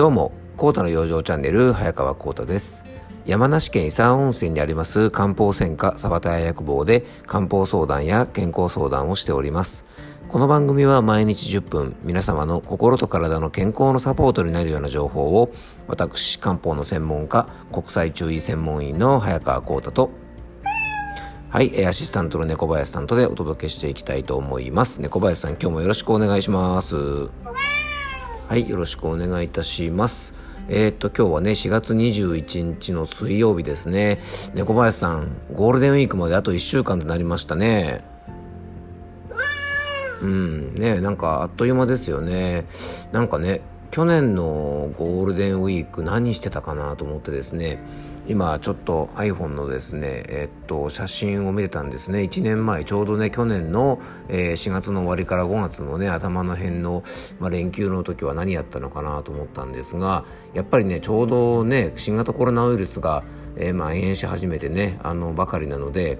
どうも、コータの養生チャンネル、早川コータです。山梨県伊佐温泉にあります漢方専科サバタヤ薬房で漢方相談や健康相談をしております。この番組は毎日10分、皆様の心と体の健康のサポートになるような情報を、私、漢方の専門家、国際中医専門医の早川コータと、はい、アシスタントの猫林さんとでお届けしていきたいと思います。猫林さん、今日もよろしくお願いします。はい、よろしくお願いいたします。えー、っと、今日はね、4月21日の水曜日ですね。猫林さん、ゴールデンウィークまであと1週間となりましたね。うん、ね、なんかあっという間ですよね。なんかね、去年のゴールデンウィーク何してたかなと思ってですね、今ちょっと iPhone のですね、えっと、写真を見てたんですね。1年前ちょうどね去年の、えー、4月の終わりから5月のね頭の辺の、まあ、連休の時は何やったのかなと思ったんですがやっぱりねちょうどね新型コロナウイルスが、えー、まあ、延し始めてねあのばかりなので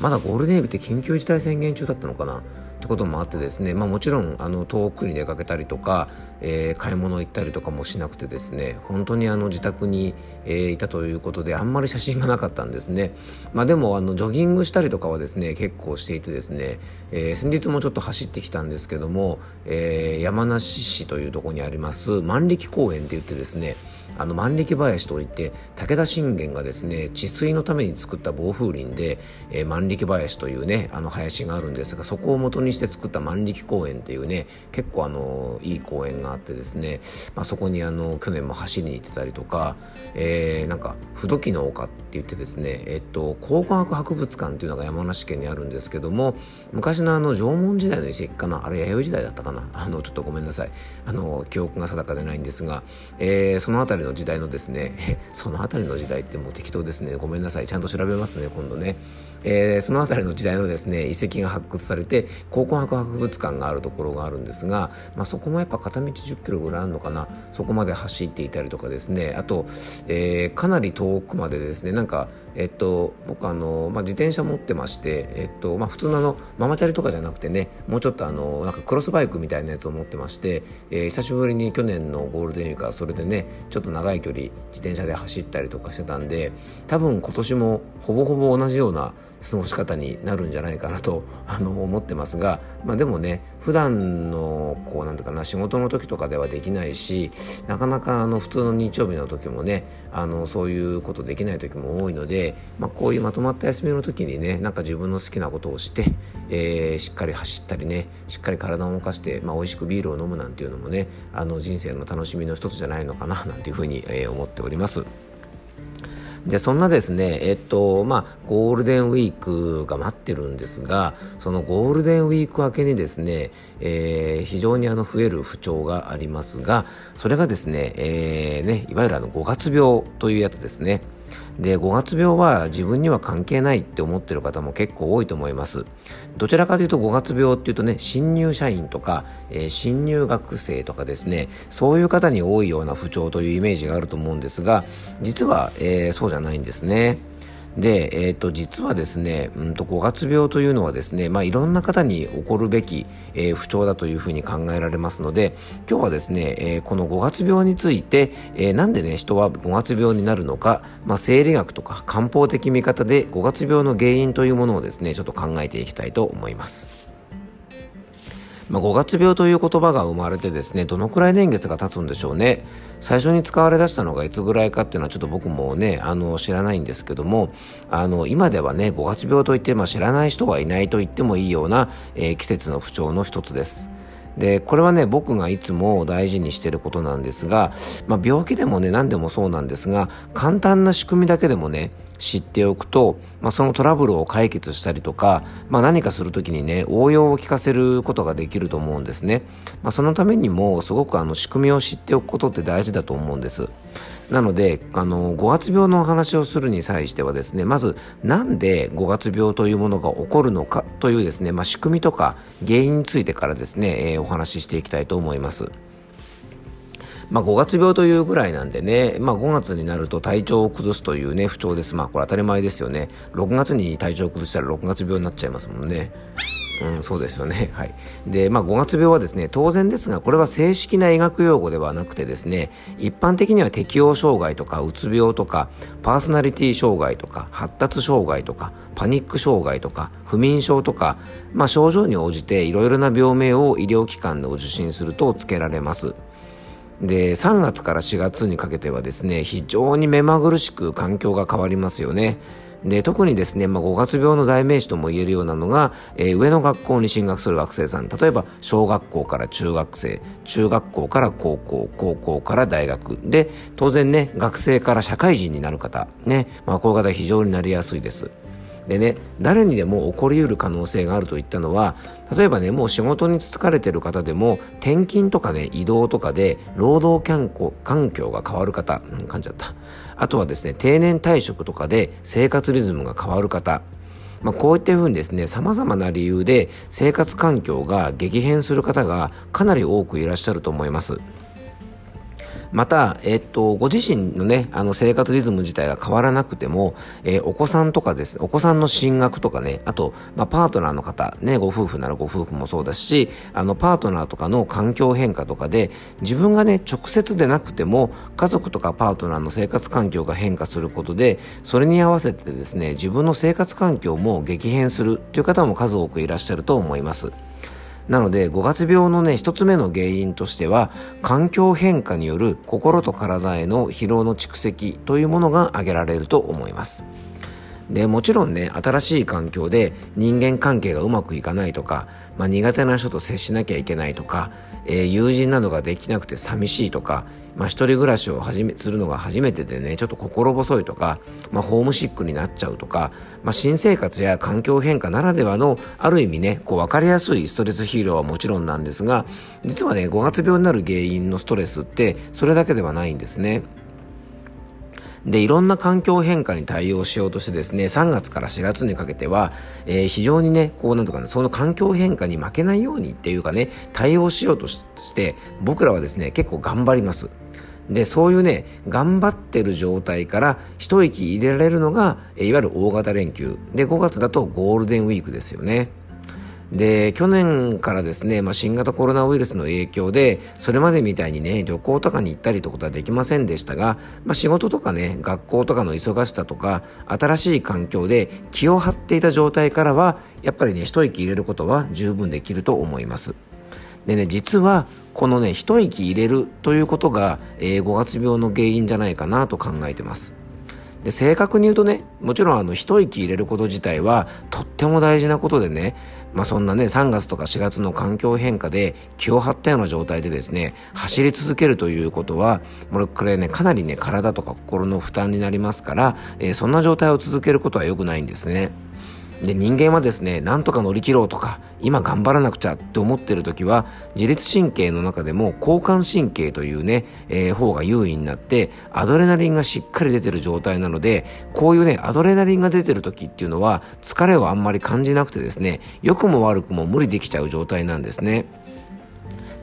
まだゴールデンウィークって緊急事態宣言中だったのかな？ってこともあってですね、まあ、もちろんあの遠くに出かけたりとか、えー、買い物行ったりとかもしなくてですね本当にあの自宅に、えー、いたということであんまり写真がなかったんですね、まあ、でもあのジョギングしたりとかはですね結構していてですね、えー、先日もちょっと走ってきたんですけども、え山梨市というとこにあります万力公園って言ってですねあの万力林といって武田信玄がですね治水のために作った暴風林で、えー、万力林というねあの林があるんですがそこを元にして作った万力公園っていうね結構あのいい公園があってですね、まあ、そこにあの去年も走りに行ってたりとか、えー、なんか不土器の丘って言ってですねえっと考古学博物館っていうのが山梨県にあるんですけども昔のあの縄文時代の遺跡かなあれ弥生時代だったかなあのちょっとごめんなさい。あの記憶が定かでないんですが、えー、その辺りの時代のですね その辺りの時代ってもう適当ですね。ごめんなさい。ちゃんと調べますね今度ね、えー、その辺りの時代のですね遺跡が発掘されて考古学博物館があるところがあるんですが、まあ、そこもやっぱ片道10キロぐらいあるのかな。そこまで走っていたりとかですね。あと、えー、かなり遠くまでですね。なんかえっと僕あの、まあ、自転車持ってましてえっとまあ普通のあのママチャリとかじゃなくてねもうちょっとあのなんかクロスバイクみたいなやつを持ってまして、えー、久しぶりに去年のゴールデンウィークはそれでねちょっと長い距離自転車で走ったりとかしてたんで多分今年もほぼほぼ同じような過ごし方になるんじゃないかなと あの思ってますが、まあ、でもね普段のこうなんていうかな仕事の時とかではできないしなかなかあの普通の日曜日の時もねあのそういうことできない時も多いので、まあ、こういうまとまった休みの時にねなんか自分の好きなことをして、えー、しっかり走ったりねしっかり体を動かして、まあ、美味しくビールを飲むなんていうのもねあの人生の楽しみの一つじゃないのかななんていうふうに、えー、思っております。でそんなですねえっとまあゴールデンウィークが待ってるんですがそのゴールデンウィーク明けにですね、えー、非常にあの増える不調がありますがそれがですね,、えーね、いわゆるあの5月病というやつですね。で、5月病は自分には関係ないって思ってる方も結構多いと思います。どちらかというと五月病っていうとね、新入社員とか、えー、新入学生とかですね、そういう方に多いような不調というイメージがあると思うんですが、実は、えー、そうじゃないんですね。で、えーと、実はですね、うんと、5月病というのはですね、まあ、いろんな方に起こるべき、えー、不調だというふうに考えられますので今日はですね、えー、この五月病について、えー、なんでね人は五月病になるのか、まあ、生理学とか漢方的見方で五月病の原因というものをですねちょっと考えていきたいと思います。まあ、5月病という言葉が生まれてですねどのくらい年月が経つんでしょうね最初に使われだしたのがいつぐらいかっていうのはちょっと僕もねあの知らないんですけどもあの今ではね5月病といって、まあ、知らない人はいないと言ってもいいような、えー、季節の不調の一つです。で、これはね、僕がいつも大事にしてることなんですが、まあ、病気でもね、何でもそうなんですが、簡単な仕組みだけでもね、知っておくと、まあ、そのトラブルを解決したりとか、まあ、何かする時にね、応用を聞かせることができると思うんですね。まあ、そのためにも、すごくあの仕組みを知っておくことって大事だと思うんです。なので、あの、5月病のお話をするに際してはですね、まず、なんで5月病というものが起こるのかというですね、まあ、仕組みとか原因についてからですね、えー、お話ししていきたいと思います。まあ、5月病というぐらいなんでね、まあ、5月になると体調を崩すというね、不調です。まあ、これ当たり前ですよね。6月に体調を崩したら6月病になっちゃいますもんね。うん、そうですよね。はい。で、まあ、5月病はですね、当然ですが、これは正式な医学用語ではなくてですね、一般的には適応障害とか、うつ病とか、パーソナリティ障害とか、発達障害とか、パニック障害とか、不眠症とか、まあ、症状に応じていろいろな病名を医療機関で受診すると付けられます。で3月から4月にかけてはですね非常に目まぐるしく環境が変わりますよね。で特にですね、まあ、5月病の代名詞とも言えるようなのが、えー、上の学校に進学する学生さん例えば小学校から中学生中学校から高校高校から大学で当然ね学生から社会人になる方ね、まあ、こういう方非常になりやすいです。でね誰にでも起こりうる可能性があるといったのは例えばねもう仕事に就かれてる方でも転勤とかね移動とかで労働環境が変わる方、うん、噛んじゃったあとはですね定年退職とかで生活リズムが変わる方まあ、こういったふうにですね、様々な理由で生活環境が激変する方がかなり多くいらっしゃると思います。また、えっと、ご自身のね、あの生活リズム自体が変わらなくても、えー、お子さんとかです、お子さんの進学とかね、あと、まあ、パートナーの方、ね、ご夫婦ならご夫婦もそうだし、あの、パートナーとかの環境変化とかで、自分がね、直接でなくても、家族とかパートナーの生活環境が変化することで、それに合わせてですね、自分の生活環境も激変するという方も数多くいらっしゃると思います。なので5月病のね一つ目の原因としては環境変化による心と体への疲労の蓄積というものが挙げられると思います。でもちろんね新しい環境で人間関係がうまくいかないとか、まあ、苦手な人と接しなきゃいけないとか、えー、友人などができなくて寂しいとか、まあ、一人暮らしを始めするのが初めてでねちょっと心細いとか、まあ、ホームシックになっちゃうとか、まあ、新生活や環境変化ならではのある意味ねこう分かりやすいストレスヒーローはもちろんなんですが実はね5月病になる原因のストレスってそれだけではないんですね。で、いろんな環境変化に対応しようとしてですね、3月から4月にかけては、えー、非常にね、こうなんとかね、その環境変化に負けないようにっていうかね、対応しようとして、僕らはですね、結構頑張ります。で、そういうね、頑張ってる状態から一息入れられるのが、いわゆる大型連休。で、5月だとゴールデンウィークですよね。で、去年からですね、まあ、新型コロナウイルスの影響で、それまでみたいにね、旅行とかに行ったりということはできませんでしたが、まあ、仕事とかね、学校とかの忙しさとか、新しい環境で気を張っていた状態からは、やっぱりね、一息入れることは十分できると思います。でね、実は、このね、一息入れるということが、えー、5月病の原因じゃないかなと考えてます。で正確に言うとねもちろんあの一息入れること自体はとっても大事なことでねまあそんなね3月とか4月の環境変化で気を張ったような状態でですね走り続けるということはこれねかなりね体とか心の負担になりますから、えー、そんな状態を続けることは良くないんですね。で人間はですねなんとか乗り切ろうとか今頑張らなくちゃって思ってる時は自律神経の中でも交感神経というね、えー、方が優位になってアドレナリンがしっかり出てる状態なのでこういうねアドレナリンが出てる時っていうのは疲れをあんまり感じなくてですね良くも悪くも無理できちゃう状態なんですね。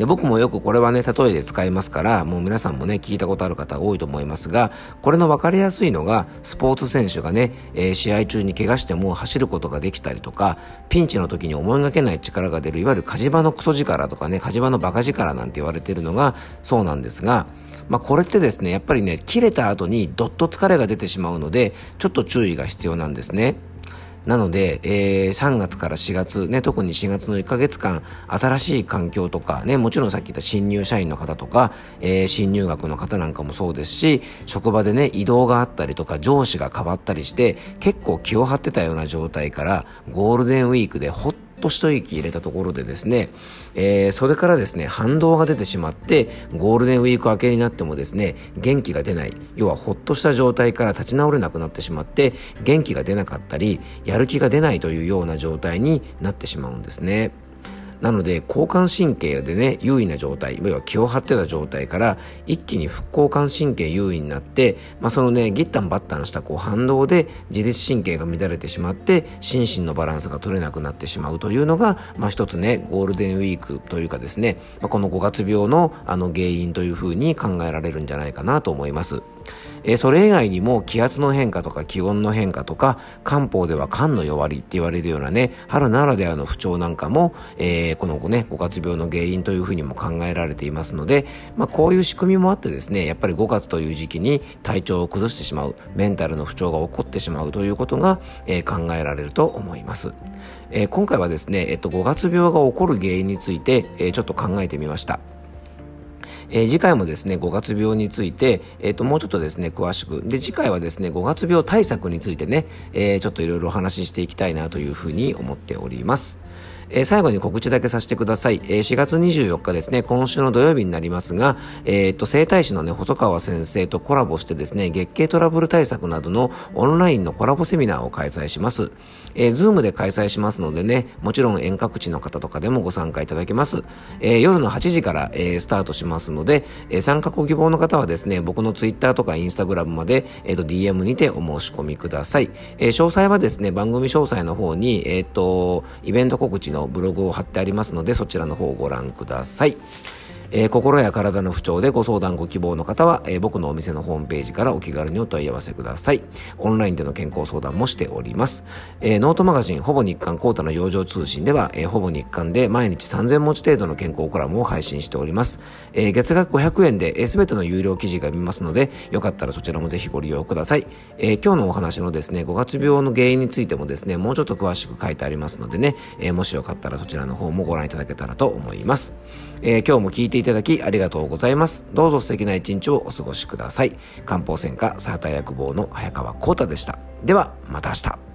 で僕もよくこれはね例えで使いますからもう皆さんもね聞いたことある方多いと思いますがこれの分かりやすいのがスポーツ選手がね、えー、試合中に怪我しても走ることができたりとかピンチの時に思いがけない力が出るいわゆる火事場のクソ力とかね火事場のバカ力なんて言われてるのがそうなんですがまあ、これってですねやっぱりね切れた後にどっと疲れが出てしまうのでちょっと注意が必要なんですね。なので、えー、3月から4月、ね、特に4月の1ヶ月間、新しい環境とか、ね、もちろんさっき言った新入社員の方とか、えー、新入学の方なんかもそうですし、職場でね、移動があったりとか、上司が変わったりして、結構気を張ってたような状態から、ゴールデンウィークでほっと一息入れたところでですね、えー、それからですね、反動が出てしまって、ゴールデンウィーク明けになってもですね、元気が出ない、要はほっとした状態から立ち直れなくなってしまって、元気が出なかったり、やる気が出ないというような状態になってしまうんですね。なので交感神経でね優位な状態要は気を張ってた状態から一気に副交感神経優位になって、まあ、そのねギッタンバッタンしたこう反動で自律神経が乱れてしまって心身のバランスが取れなくなってしまうというのが、まあ、一つねゴールデンウィークというかですね、まあ、この5月病のあの原因というふうに考えられるんじゃないかなと思います。え、それ以外にも気圧の変化とか気温の変化とか漢方では肝の弱りって言われるようなね春ならではの不調なんかも、えー、このね5月病の原因というふうにも考えられていますので、まあ、こういう仕組みもあってですねやっぱり5月という時期に体調を崩してしまうメンタルの不調が起こってしまうということが、えー、考えられると思います、えー、今回はですね、えっと、5月病が起こる原因について、え、ちょっと考えてみました。えー、次回もですね、5月病について、えっ、ー、と、もうちょっとですね、詳しく。で、次回はですね、5月病対策についてね、えー、ちょっといろいろお話ししていきたいなというふうに思っております。えー、最後に告知だけさせてください。えー、4月24日ですね、今週の土曜日になりますが、えー、っと、生体師のね、細川先生とコラボしてですね、月経トラブル対策などのオンラインのコラボセミナーを開催します。えー、ズームで開催しますのでね、もちろん遠隔地の方とかでもご参加いただけます。えー、夜の8時から、えー、スタートしますので、えー、参加ご希望の方はですね、僕のツイッターとかインスタグラムまで、えっ、ー、と、DM にてお申し込みください。えー、詳細はですね、番組詳細の方に、えっ、ー、と、イベント告知のブログを貼ってありますので、そちらの方をご覧ください。えー、心や体の不調でご相談ご希望の方は、えー、僕のお店のホームページからお気軽にお問い合わせください。オンラインでの健康相談もしております。えー、ノートマガジンほぼ日刊コータの養生通信では、えほぼ日刊で毎日3000文字程度の健康コラムを配信しております。え月額500円で、えー、全ての有料記事が見ますので、よかったらそちらもぜひご利用ください。え今日のお話のですね、5月病の原因についてもですね、もうちょっと詳しく書いてありますのでね、えもしよかったらそちらの方もご覧いただけたらと思います。え今日も聞いていただきありがとうございます。どうぞ素敵な一日をお過ごしください。漢方専科サーター薬房の早川幸太でした。では、また明日。